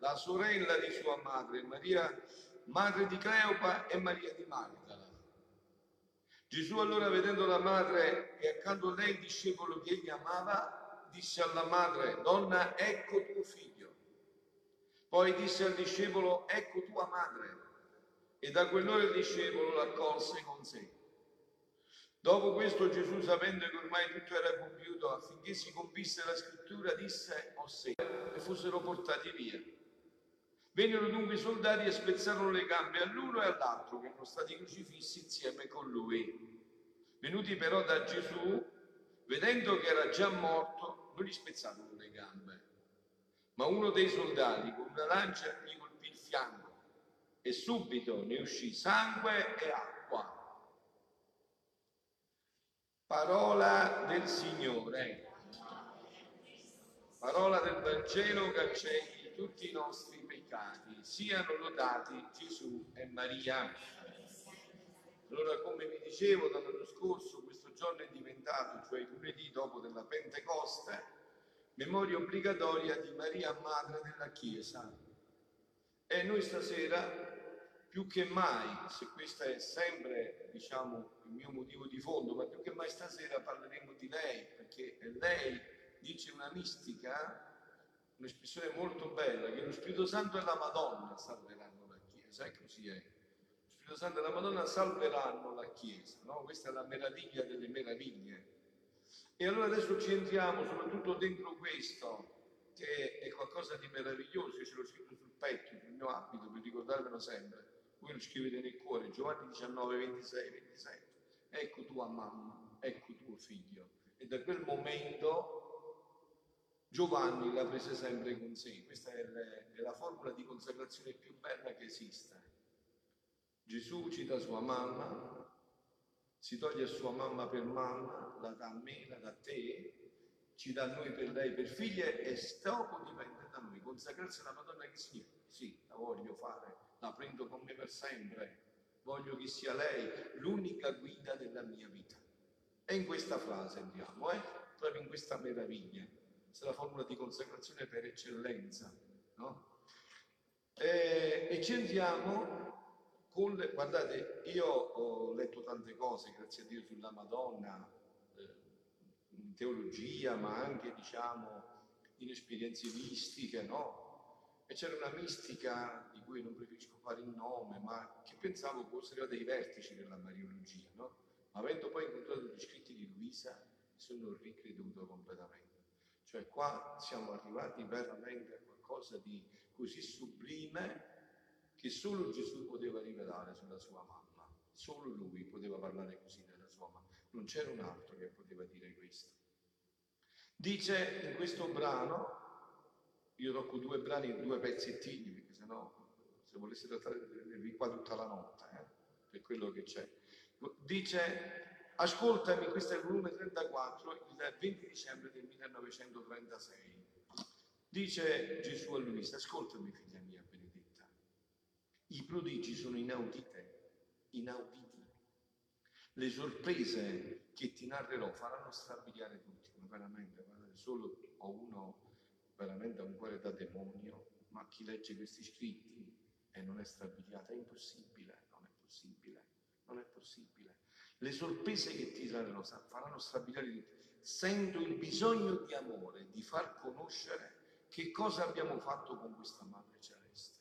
la sorella di sua madre, Maria, madre di Cleopa e Maria di Magdala. Gesù allora, vedendo la madre e accanto a lei il discepolo che egli amava, disse alla madre, donna, ecco tuo figlio. Poi disse al discepolo, ecco tua madre. E da quell'ora il discepolo l'accolse con sé. Dopo questo Gesù, sapendo che ormai tutto era compiuto, affinché si compisse la scrittura, disse, o se, e fossero portati via. Vennero dunque i soldati e spezzarono le gambe all'uno e all'altro che erano stati crocifissi insieme con lui. Venuti però da Gesù, vedendo che era già morto, non gli spezzarono le gambe. Ma uno dei soldati con una lancia gli colpì il fianco e subito ne uscì sangue e acqua. Parola del Signore. Parola del Vangelo cancelli tutti i nostri peccati. Siano lodati Gesù e Maria. Allora, come vi dicevo dall'anno scorso, questo giorno è diventato, cioè lunedì dopo della Pentecoste, memoria obbligatoria di Maria, Madre della Chiesa. E noi stasera, più che mai, se questo è sempre, diciamo, il mio motivo di fondo, ma più che mai stasera parleremo di lei, perché lei dice una mistica, un'espressione molto bella, che lo Spirito Santo e la Madonna salveranno la Chiesa, e così è. Spirito Santo e la Madonna salveranno la Chiesa, no? Questa è la meraviglia delle meraviglie. E allora adesso ci entriamo soprattutto dentro questo, che è qualcosa di meraviglioso, io ce l'ho scritto sul petto, sul mio abito, per ricordarvelo sempre. Voi lo scrivete nel cuore, Giovanni 19, 26, 27. Ecco tua mamma, ecco tuo figlio. E da quel momento Giovanni la prese sempre con sé. Questa è, le, è la formula di consacrazione più bella che esista. Gesù ci dà sua mamma, si toglie sua mamma per mamma, la dà a me, la dà a te, ci dà a noi per lei per figlie e dopo dipende da noi. Consacrarsi alla Madonna che significa? Sì, la voglio fare, la prendo con me per sempre, voglio che sia lei l'unica guida della mia vita. E in questa frase andiamo, eh? proprio in questa meraviglia. Questa è la formula di consacrazione per eccellenza, no? E, e ci andiamo con le, guardate, io ho letto tante cose, grazie a Dio, sulla Madonna, eh, in teologia, ma anche, diciamo, in esperienze mistiche, no? E c'era una mistica di cui non preferisco fare il nome, ma che pensavo fossero dei vertici della mariologia, no? Avendo poi incontrato gli scritti di Luisa, sono ricreduto completamente. Cioè qua siamo arrivati veramente a qualcosa di così sublime che solo Gesù poteva rivelare sulla sua mamma, solo lui poteva parlare così della sua mamma, non c'era un altro che poteva dire questo. Dice in questo brano, io tocco due brani, due pezzettini, perché sennò se volessi trattare vi qua tutta la notte, eh, per quello che c'è. Dice, ascoltami, questo è il volume 34, il 20 dicembre del 1936. Dice Gesù a Luisa, ascoltami figlia mia benedetta, i prodigi sono inaudite, inauditi. Le sorprese che ti narrerò faranno strabiliare tutti, ma veramente, guardate, solo ho uno veramente ha un cuore da demonio, ma chi legge questi scritti e non è strabiliato, è impossibile, non è possibile, non è possibile. Le sorprese che ti daranno faranno strabiliare tutti. Sento il bisogno di amore, di far conoscere che cosa abbiamo fatto con questa Madre Celeste.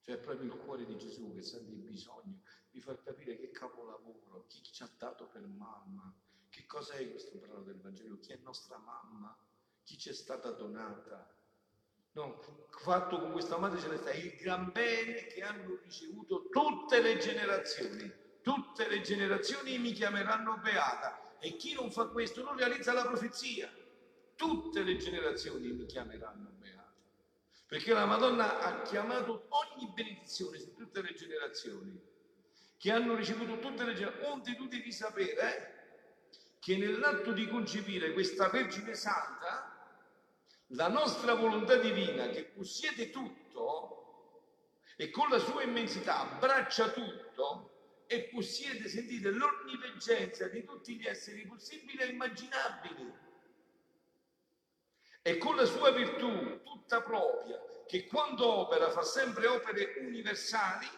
Cioè è proprio il cuore di Gesù che sente il bisogno di far capire che capolavoro, chi ci ha dato per mamma, che cosa è questo brano del Vangelo, chi è nostra mamma, chi ci è stata donata. No, fatto con questa Madre Celeste è il gran bene che hanno ricevuto tutte le generazioni. Tutte le generazioni mi chiameranno beata e chi non fa questo non realizza la profezia. Tutte le generazioni mi chiameranno beata. Perché la Madonna ha chiamato ogni benedizione su tutte le generazioni che hanno ricevuto tutte le generazioni. Onde tu devi sapere eh, che nell'atto di concepire questa Vergine Santa la nostra volontà divina che possiede tutto e con la sua immensità abbraccia tutto e possiede, sentite, l'onniveggenza di tutti gli esseri possibili e immaginabili. E con la sua virtù tutta propria, che quando opera fa sempre opere universali,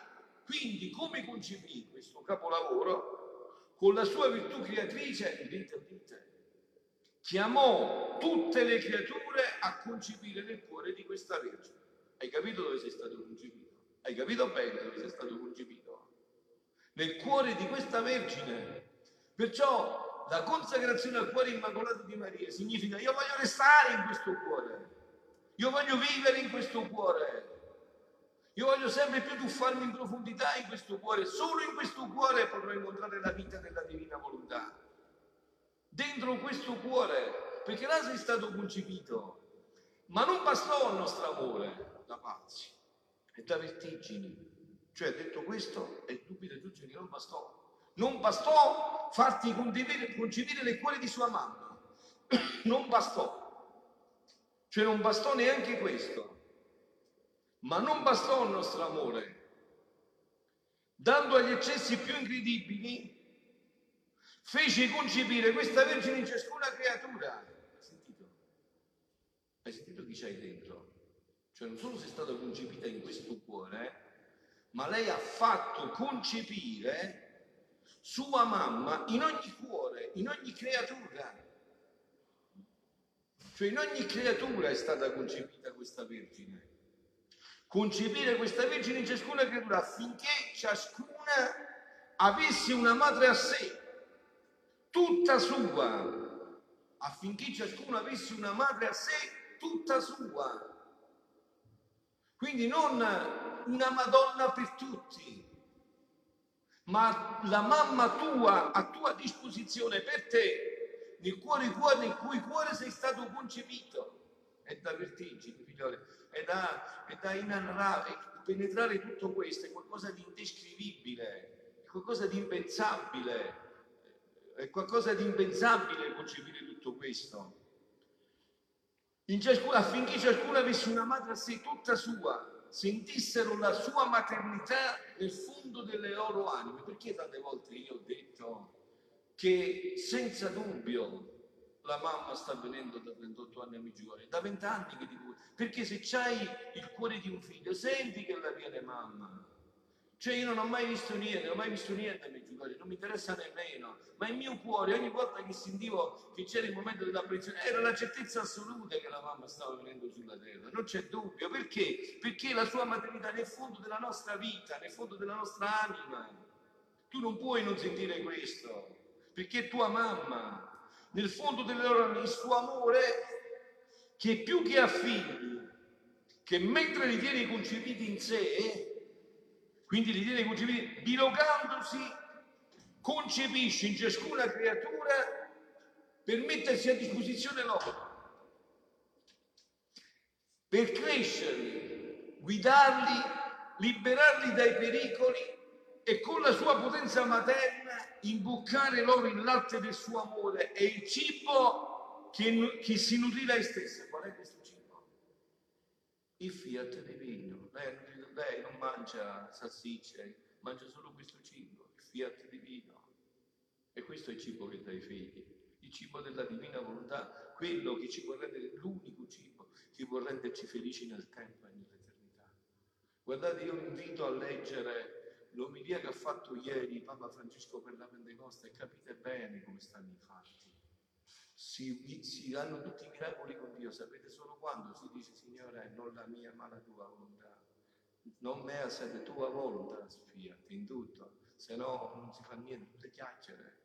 quindi come concepì questo capolavoro? Con la sua virtù creatrice, udite, udite, chiamò tutte le creature a concepire nel cuore di questa Vergine. Hai capito dove sei stato concepito? Hai capito bene dove sei stato concepito? Nel cuore di questa Vergine. Perciò la consacrazione al cuore immacolato di Maria significa io voglio restare in questo cuore, io voglio vivere in questo cuore, io voglio sempre più tuffarmi in profondità in questo cuore, solo in questo cuore potrò incontrare la vita della divina volontà. Dentro questo cuore, perché là sei stato concepito, ma non bastò il nostro amore da pazzi e da vertigini. Cioè, detto questo, è dubito giugni non bastò. Non bastò farti concepire, concepire nel cuore di sua mamma. Non bastò. Cioè, non bastò neanche questo. Ma non bastò il nostro amore. Dando agli eccessi più incredibili, fece concepire questa Vergine in ciascuna creatura. Hai sentito? Hai sentito chi c'hai dentro? Cioè non solo sei stata concepita in questo cuore, ma lei ha fatto concepire sua mamma in ogni cuore, in ogni creatura. Cioè in ogni creatura è stata concepita questa Vergine. Concepire questa Vergine in ciascuna creatura affinché ciascuna avesse una madre a sé, tutta sua, affinché ciascuno avesse una madre a sé, tutta sua. Quindi non una Madonna per tutti, ma la mamma tua a tua disposizione per te, nel cuore, cuore nel cui cuore sei stato concepito. È da vertigini, figlioli, è da, è da inanrare, penetrare tutto questo, è qualcosa di indescrivibile, è qualcosa di impensabile, è qualcosa di impensabile concepire tutto questo ciascuno, affinché ciascuno avesse una madre a sé tutta sua, sentissero la sua maternità nel fondo delle loro anime. Perché tante volte io ho detto che senza dubbio la mamma sta venendo da 38 anni a Meggiugorje, da 20 anni che dico, perché se c'hai il cuore di un figlio, senti che la viene mamma. Cioè io non ho mai visto niente, non ho mai visto niente a Meggiugorje, non mi interessa nemmeno, ma il mio cuore ogni volta che sentivo che c'era il momento dell'apparizione era la certezza assoluta che la mamma stava venendo sulla terra, non c'è dubbio, perché? Perché la sua maternità nel fondo della nostra vita, nel fondo della nostra anima, tu non puoi non sentire questo, perché tua mamma, nel fondo delle loro anime, il suo amore, che più che a figli, che mentre li tiene concepiti in sé, quindi li tiene concepiti, bilocandosi, concepisce in ciascuna creatura per mettersi a disposizione loro, per crescerli, guidarli, liberarli dai pericoli e con la sua potenza materna imboccare loro il latte del suo amore e il cibo che, che si nutrì lei stessa. Qual è questo? Il fiat divino. Lei lei non mangia salsicce, mangia solo questo cibo, il fiat divino. E questo è il cibo che dà ai figli, il cibo della divina volontà, quello che ci può rendere, l'unico cibo che può renderci felici nel tempo e nell'eternità. Guardate, io vi invito a leggere l'omilia che ha fatto ieri Papa Francesco per la Pentecoste e capite bene come stanno i fatti. Si, si hanno tutti i miracoli con Dio, sapete solo quando si dice Signore, non la mia ma la tua volontà non mea sed tua volontà fiat in tutto, se no non si fa niente, tutte chiacchiere.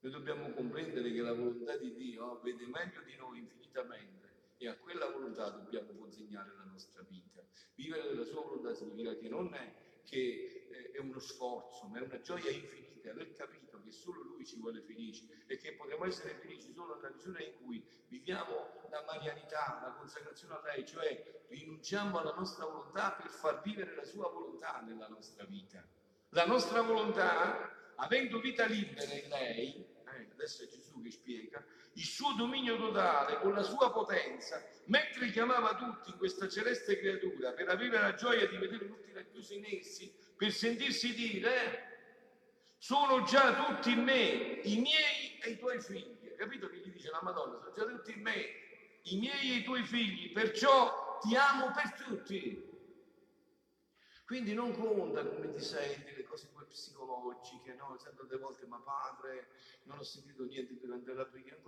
Noi dobbiamo comprendere che la volontà di Dio vede meglio di noi infinitamente e a quella volontà dobbiamo consegnare la nostra vita. Vivere della sua volontà significa che non è che eh, è uno sforzo, ma è una gioia infinita, aver capito che solo Lui ci vuole felici e che potremo essere felici solo nella misura in cui viviamo la marianità, la consacrazione a lei, cioè rinunciamo alla nostra volontà per far vivere la sua volontà nella nostra vita. La nostra volontà, avendo vita libera in lei, eh, adesso è Gesù che spiega, il suo dominio totale con la sua potenza, mentre chiamava tutti questa celeste creatura per avere la gioia di vedere tutti racchiusi in essi, per sentirsi dire, sono già tutti in me, i miei e i tuoi figli. Capito che gli dice la Madonna? Sono già tutti in me, i miei e i tuoi figli, perciò ti amo per tutti. Quindi non conta come ti senti, le cose poi psicologiche, no? Sento delle volte, ma padre, non ho sentito niente durante la preghiera.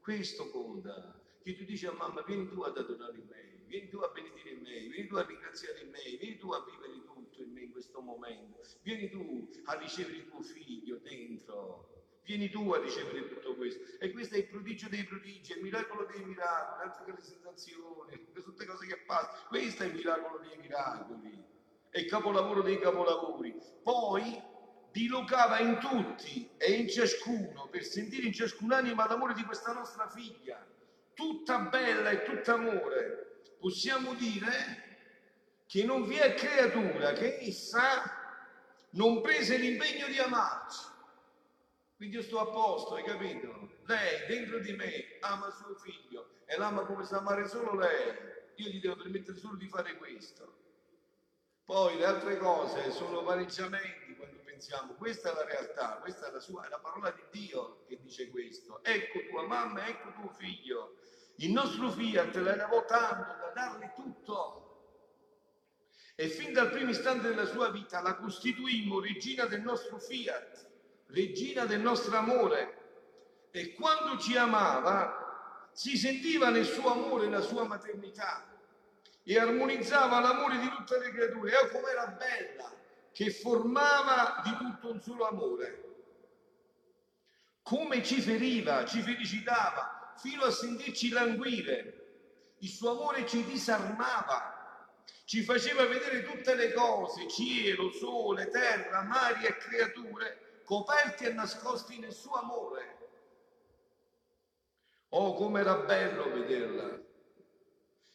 Questo conta. Che tu dici a mamma, vieni tu ad adorare in me, vieni tu a benedire in me, vieni tu a ringraziare in me, vieni tu a vivere tutto in me in questo momento, vieni tu a ricevere il tuo figlio dentro, vieni tu a ricevere tutto questo. E questo è il prodigio dei prodigi, il miracolo dei miracoli, altro che le sensazioni, tutte cose che passano. Questo è il miracolo dei miracoli è il capolavoro dei capolavori. Poi dilocava in tutti e in ciascuno per sentire in ciascun'anima l'amore di questa nostra figlia, tutta bella e tutta amore. Possiamo dire che non vi è creatura che essa non prese l'impegno di amarci. Quindi io sto a posto, hai capito? Lei dentro di me ama suo figlio e l'ama come sa amare solo lei. Io gli devo permettere solo di fare questo. Poi le altre cose sono pareggiamenti quando pensiamo, questa è la realtà, questa è la, sua, è la parola di Dio che dice questo. Ecco tua mamma, ecco tuo figlio. Il nostro fiat l'eravò tanto da darle tutto. E fin dal primo istante della sua vita la costituimmo regina del nostro fiat, regina del nostro amore. E quando ci amava si sentiva nel suo amore la sua maternità e armonizzava l'amore di tutte le creature. E com'era bella, che formava di tutto un solo amore. Come ci feriva, ci felicitava, fino a sentirci languire. Il suo amore ci disarmava, ci faceva vedere tutte le cose, cielo, sole, terra, mari e creature, coperti e nascosti nel suo amore. Oh, com'era bello vederla!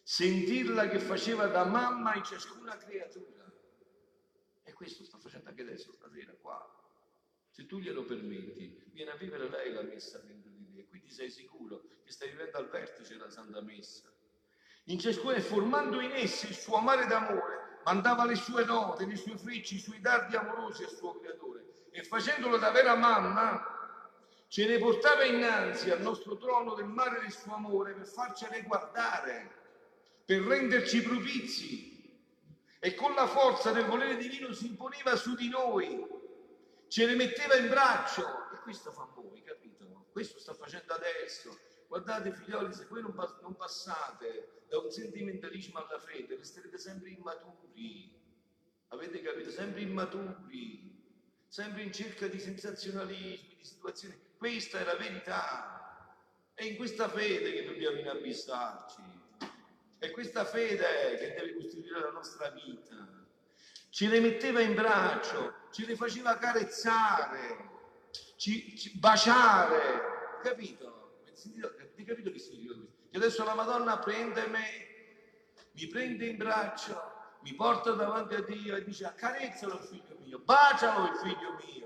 sentirla che faceva da mamma in ciascuna creatura. E questo sta facendo anche adesso, stasera, qua. Se tu glielo permetti, viene a vivere lei la messa dentro di te, quindi sei sicuro che stai vivendo al vertice la Santa Messa. In ciascuna, formando in essi il suo amare d'amore, mandava le sue note, i suoi fricci, i suoi dardi amorosi al suo creatore e facendolo da vera mamma, ce ne portava innanzi al nostro trono del mare del suo amore per farcene guardare per renderci propizi e con la forza del volere divino si imponeva su di noi, ce le metteva in braccio e questo fa voi, capito? Questo sta facendo adesso. Guardate figlioli, se voi non, non passate da un sentimentalismo alla fede, resterete sempre immaturi, avete capito? Sempre immaturi, sempre in cerca di sensazionalismi, di situazioni. Questa è la verità. È in questa fede che dobbiamo inabissarci. È questa fede che deve costituire la nostra vita. Ce le metteva in braccio, ce le faceva carezzare, ci, ci, baciare, capito? Avete capito che significa questo? Che adesso la Madonna prende me, mi prende in braccio, mi porta davanti a Dio e dice accarezzalo il figlio mio, bacialo il figlio mio.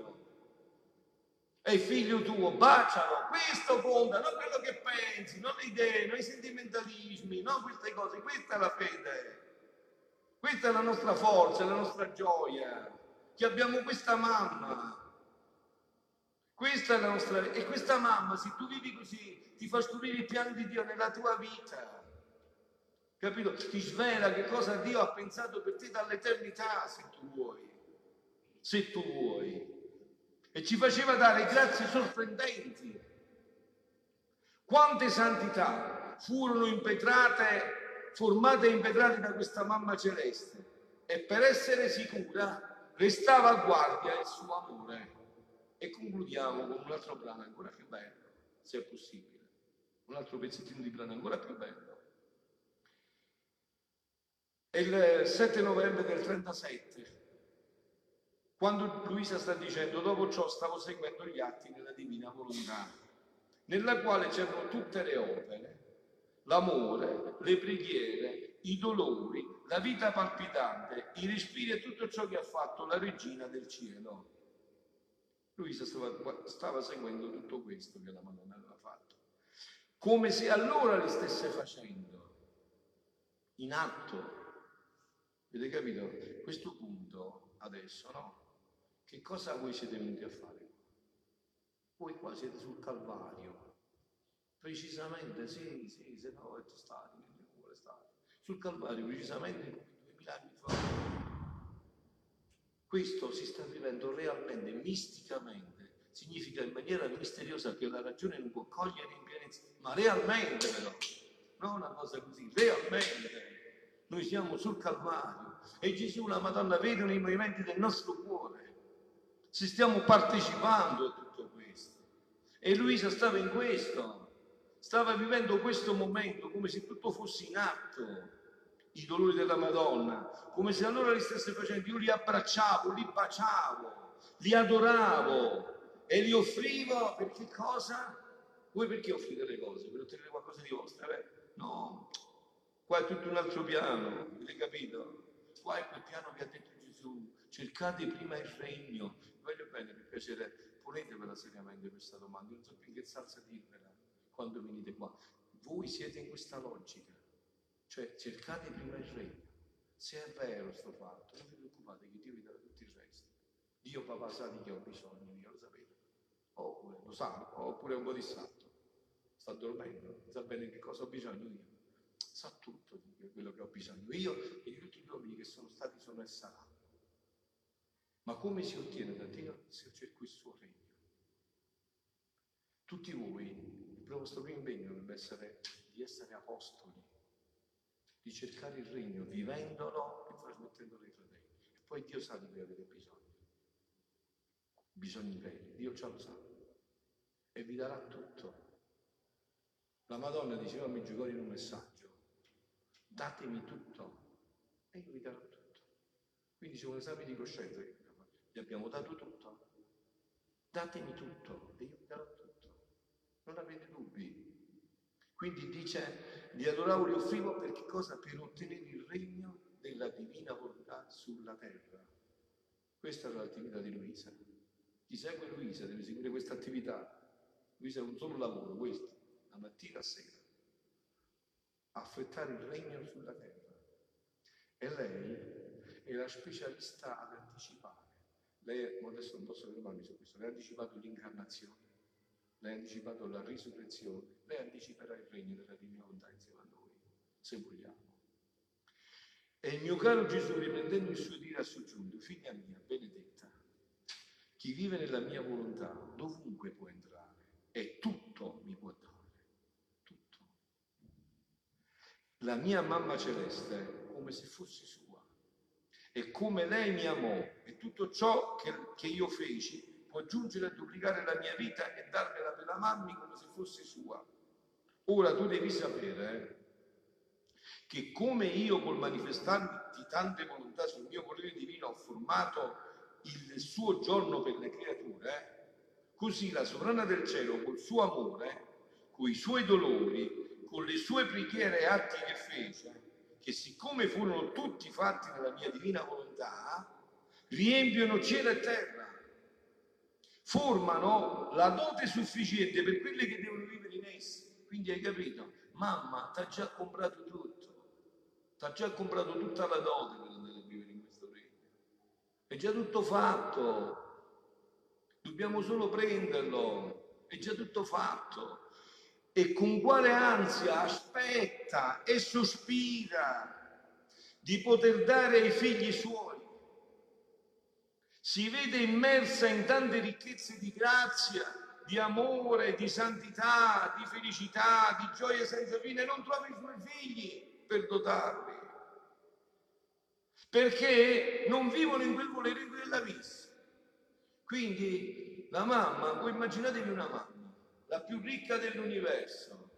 È il figlio tuo, bacialo, questo conta, non quello che pensi, non le idee, non i sentimentalismi, non queste cose, questa è la fede, questa è la nostra forza, la nostra gioia, che abbiamo questa mamma, questa è la nostra, e questa mamma, se tu vivi così, ti fa scoprire il piano di Dio nella tua vita, capito? Ti svela che cosa Dio ha pensato per te dall'eternità, se tu vuoi, se tu vuoi e ci faceva dare grazie sorprendenti. Quante santità furono impetrate, formate e impetrate da questa mamma celeste e per essere sicura restava a guardia il suo amore. E concludiamo con un altro brano ancora più bello, se è possibile, un altro pezzettino di brano ancora più bello. È il 7 novembre del 37 quando Luisa sta dicendo dopo ciò stavo seguendo gli atti della divina volontà, nella quale c'erano tutte le opere, l'amore, le preghiere, i dolori, la vita palpitante, i respiri e tutto ciò che ha fatto la regina del cielo. Luisa stava, stava seguendo tutto questo che la Madonna aveva fatto, come se allora li stesse facendo, in atto. Avete capito? Questo punto adesso, no? Che cosa voi siete venuti a fare? Voi qua siete sul Calvario. Precisamente, sì, sì, se no è vuole stare. sul Calvario, precisamente duemila anni fa. Questo si sta vivendo realmente, misticamente, significa in maniera misteriosa che la ragione non può cogliere in pienezza, ma realmente però, non una cosa così, realmente. Noi siamo sul Calvario e Gesù la Madonna vedono i movimenti del nostro cuore. Se stiamo partecipando a tutto questo. E Luisa stava in questo, stava vivendo questo momento come se tutto fosse in atto i dolori della Madonna, come se allora li stesse facendo, io li abbracciavo, li baciavo, li adoravo e li offrivo per che cosa? Voi perché offrite le cose? Per ottenere qualcosa di vostro? Eh? No, qua è tutto un altro piano, avete capito? Qua è quel piano che ha detto Gesù, cercate prima il regno. Voglio bene, per piacere, ponetevela seriamente questa domanda, non so più che salsa dirvela quando venite qua. Voi siete in questa logica cioè cercate prima il regno. Se è vero sto fatto, non vi preoccupate che Dio vi darà tutto il resto. Dio papà sa di che ho bisogno, io lo sapete. Oppure lo sa, oppure è un po' distratto. Sta dormendo, sa bene che cosa ho bisogno io. Sa tutto di quello che ho bisogno io e di tutti gli uomini che sono stati, sono e saranno. Ma come si ottiene da Dio se cerco il suo regno? Tutti voi, il vostro primo impegno dovrebbe essere di essere apostoli di cercare il regno vivendolo e trasmettendolo ai fratelli. E poi Dio sa di cui avete bisogno. Bisogni veri, Dio già lo sa. E vi darà tutto. La Madonna diceva a Meggiugorio in un messaggio, datemi tutto e io vi darò tutto. Quindi c'è un esame di coscienza che gli abbiamo dato tutto. Datemi tutto e io vi darò tutto. Non avete dubbi. Quindi dice, li adoravo, li offrivo per che cosa? Per ottenere il regno della divina volontà sulla terra. Questa era l'attività di Luisa. Chi segue Luisa deve seguire questa attività. Luisa è un solo lavoro, questo, la mattina a sera. Affrettare il regno sulla terra. E lei è la specialista ad anticipare. Lei, adesso non posso fermarmi su questo, lei ha anticipato l'incarnazione lei ha anticipato la risurrezione, lei anticiperà il regno della divina volontà insieme a noi, se vogliamo. E il mio caro Gesù, riprendendo il suo dire, ha soggiunto, figlia mia, benedetta, chi vive nella mia volontà dovunque può entrare e tutto mi può dare, tutto. La mia mamma celeste, come se fossi sua, e come lei mi amò e tutto ciò che, che io feci, può giungere a duplicare la mia vita e darmela per amarmi come se fosse sua. Ora tu devi sapere eh, che come io col manifestarmi di tante volontà sul mio volere divino ho formato il suo giorno per le creature, eh, così la sovrana del cielo col suo amore, con i suoi dolori, con le sue preghiere e atti che fece, che siccome furono tutti fatti nella mia divina volontà, riempiono cielo e terra formano la dote sufficiente per quelle che devono vivere in esse. Quindi hai capito? Mamma ti ha già comprato tutto, ti ha già comprato tutta la dote per andare a vivere in questo regno. È già tutto fatto, dobbiamo solo prenderlo, è già tutto fatto. E con quale ansia aspetta e sospira di poter dare ai figli suoi si vede immersa in tante ricchezze di grazia, di amore, di santità, di felicità, di gioia senza fine, non trova i suoi figli per dotarli, perché non vivono in quel volere della vista. Quindi la mamma, voi immaginatevi una mamma, la più ricca dell'universo,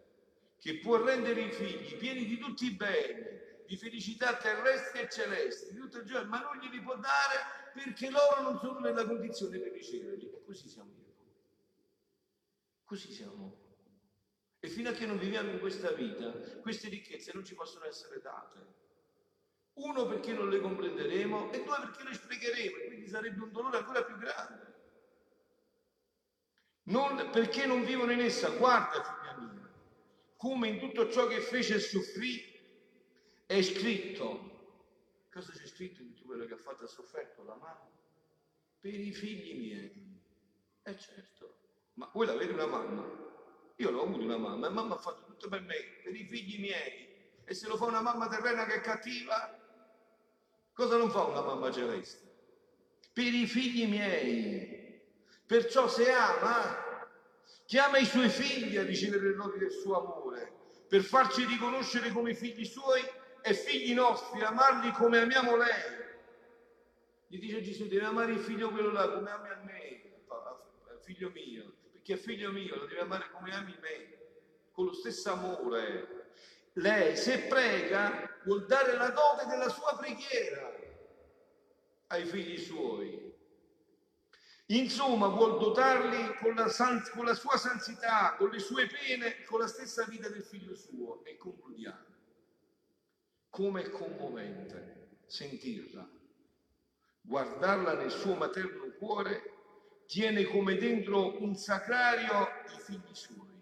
che può rendere i figli pieni di tutti i beni, di felicità terrestri e celesti, tutto il giorno, ma non glieli può dare perché loro non sono nella condizione per riceverli. E così siamo io. Così siamo. E fino a che non viviamo in questa vita, queste ricchezze non ci possono essere date. Uno perché non le comprenderemo e due perché le sprecheremo e quindi sarebbe un dolore ancora più grande. Non, perché non vivono in essa, guarda figlia mia, come in tutto ciò che fece e soffrì è scritto. Cosa c'è scritto in quello che ha fatto e sofferto la mamma per i figli miei. E eh certo, ma voi l'avete una mamma? Io l'ho avuto una mamma e mamma ha fatto tutto per me, per i figli miei. E se lo fa una mamma terrena che è cattiva, cosa non fa una mamma celeste? Per i figli miei. Perciò se ama, chiama i suoi figli a ricevere le noti del suo amore, per farci riconoscere come figli suoi e figli nostri, amarli come amiamo lei. Gli dice Gesù, devi amare il figlio quello là come ami a me, figlio mio, perché è figlio mio, lo devi amare come ami me, con lo stesso amore. Lei, se prega, vuol dare la dote della sua preghiera ai figli suoi. Insomma, vuol dotarli con la, san, con la sua santità, con le sue pene, con la stessa vita del figlio suo. E concludiamo. Come è commovente sentirla, guardarla nel suo materno cuore, tiene come dentro un sacrario i figli suoi.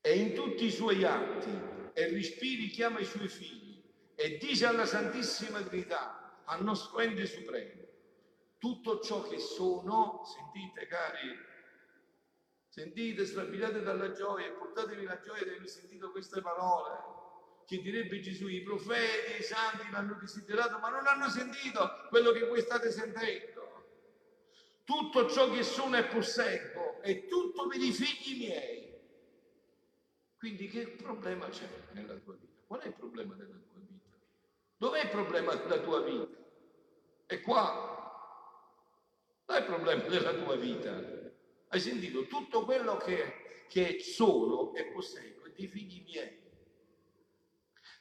E in tutti i suoi atti e respiri chiama i suoi figli e dice alla Santissima Trinità, al nostro ente supremo, tutto ciò che sono, sentite cari, sentite, strabiliate dalla gioia e portatevi la gioia di aver sentito queste parole che direbbe Gesù, i profeti, i santi l'hanno desiderato, ma non hanno sentito quello che voi state sentendo. Tutto ciò che sono e posseggo è tutto per i figli miei. Quindi che problema c'è nella tua vita? Qual è il problema della tua vita? Dov'è il problema della tua vita? È qua. È il problema della tua vita? Hai sentito tutto quello che, che sono e posseggo è dei figli miei.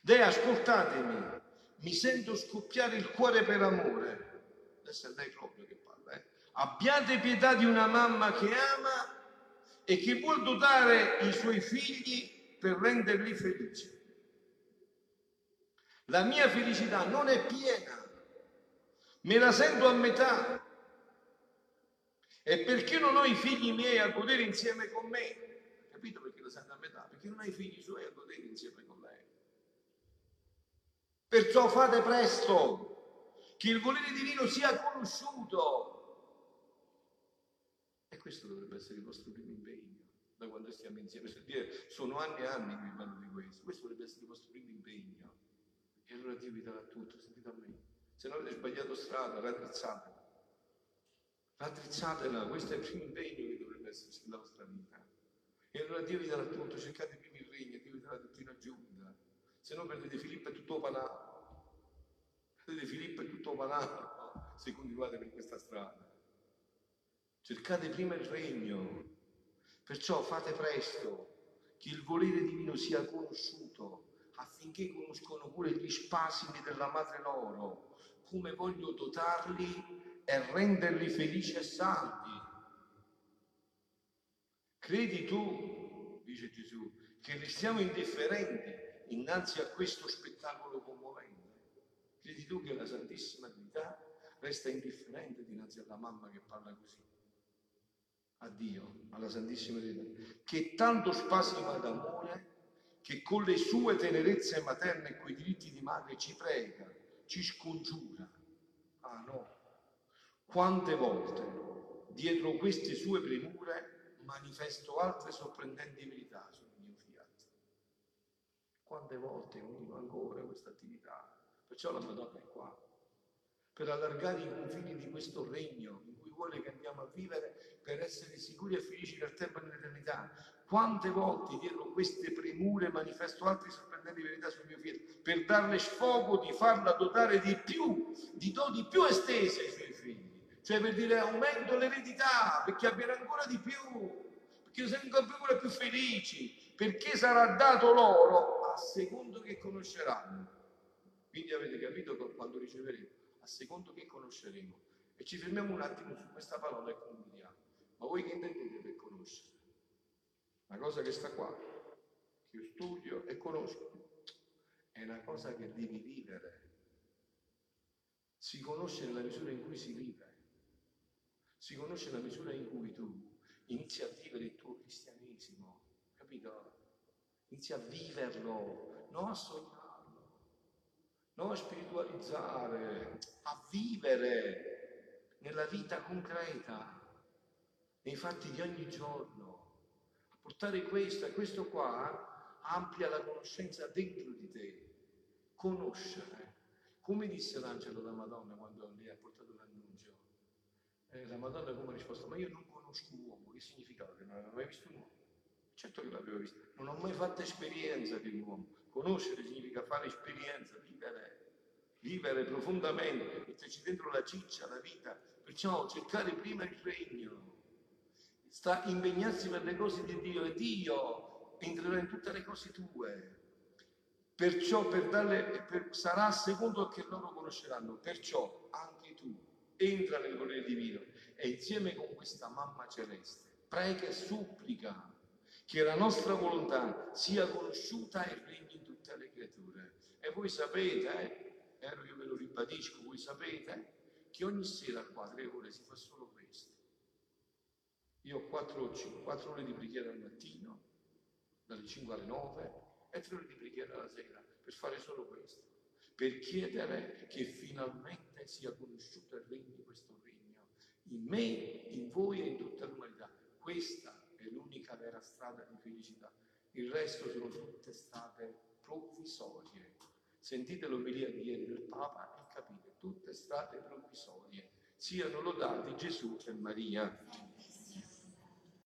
Deh, ascoltatemi, mi sento scoppiare il cuore per amore. Adesso è lei proprio che parla. Eh? Abbiate pietà di una mamma che ama e che vuol dotare i suoi figli per renderli felici. La mia felicità non è piena, me la sento a metà e perché non ho i figli miei a godere insieme con me? Capito perché lo sanno a metà? Perché non hai figli suoi a godere insieme con lei. Perciò fate presto, che il volere divino sia conosciuto. E questo dovrebbe essere il vostro primo impegno, da quando stiamo insieme. Dire, sono anni e anni che vi parlo di questo. Questo dovrebbe essere il vostro primo impegno. E allora Dio vi darà tutto, sentite a me. Se non avete sbagliato strada, raddrizzate raddrizzatela, questo è il primo impegno che dovrebbe esserci nella vostra vita. E allora Dio vi darà tutto, cercate prima il regno, Dio vi darà tutto. Se no perdete Filippo e tutto panato. Perdete Filippo e tutto panato se continuate per questa strada. Cercate prima il regno. Perciò fate presto che il volere divino sia conosciuto affinché conoscono pure gli spasimi della madre loro, come voglio dotarli e renderli felici e salvi. Credi tu, dice Gesù, che restiamo indifferenti innanzi a questo spettacolo commovente? Credi tu che la Santissima Trinità resta indifferente dinanzi alla mamma che parla così? A Dio, alla Santissima Trinità, che tanto spasima d'amore che con le sue tenerezze materne e coi diritti di madre ci prega, ci scongiura. Ah no, quante volte dietro queste sue premure manifesto altre sorprendenti verità. Quante volte univo ancora questa attività. Perciò la Madonna è qua, per allargare i confini di questo regno in cui vuole che andiamo a vivere per essere sicuri e felici nel tempo e nell'eternità. Quante volte dietro queste premure manifesto altre sorprendenti verità sul mio fiat, per darle sfogo di farla dotare di più, di doti più estese ai suoi figli cioè per dire aumento l'eredità, perché avviene ancora di più, perché siamo ancora più felici, perché sarà dato loro secondo che conosceranno. Quindi avete capito quando riceveremo? A secondo che conosceremo. E ci fermiamo un attimo su questa parola e concludiamo. Ma voi che intendete per conoscere? Una cosa che sta qua, che io studio e conosco, è una cosa che devi vivere. Si conosce nella misura in cui si vive si conosce la misura in cui tu inizi a vivere il tuo cristianesimo, capito? Inizi a viverlo, non a sognarlo, non a spiritualizzare, a vivere nella vita concreta, nei fatti di ogni giorno, a portare questo e questo qua amplia la conoscenza dentro di te. Conoscere. Come disse l'angelo della Madonna quando gli ha portato l'annuncio? Eh, la Madonna come ha risposto? Ma io non conosco uomo. Che significava? Che non aveva mai visto un uomo. Certo che l'aveva visto. Non ho mai fatto esperienza di un uomo. Conoscere significa fare esperienza, vivere, vivere profondamente, metterci dentro la ciccia, la vita. Perciò cercare prima il regno, sta impegnarsi per le cose di Dio e Dio entrerà in tutte le cose tue. Perciò per darle, per, sarà secondo che loro conosceranno. Perciò anche tu entra nel volere divino e insieme con questa mamma celeste prega e supplica che la nostra volontà sia conosciuta e regni in tutte le creature. E voi sapete, eh, io ve lo ribadisco, voi sapete che ogni sera qua, tre ore, si fa solo questo. Io ho quattro, quattro ore di preghiera al mattino, dalle 5 alle 9, e tre ore di preghiera alla sera, per fare solo questo. Per chiedere che finalmente sia conosciuto il regno, questo regno, in me, in voi e in tutta l'umanità. Questa è l'unica vera strada di felicità. Il resto sono tutte strade provvisorie. Sentite l'omelia di ieri del Papa e capite, tutte strade provvisorie. Siano lodati Gesù e Maria.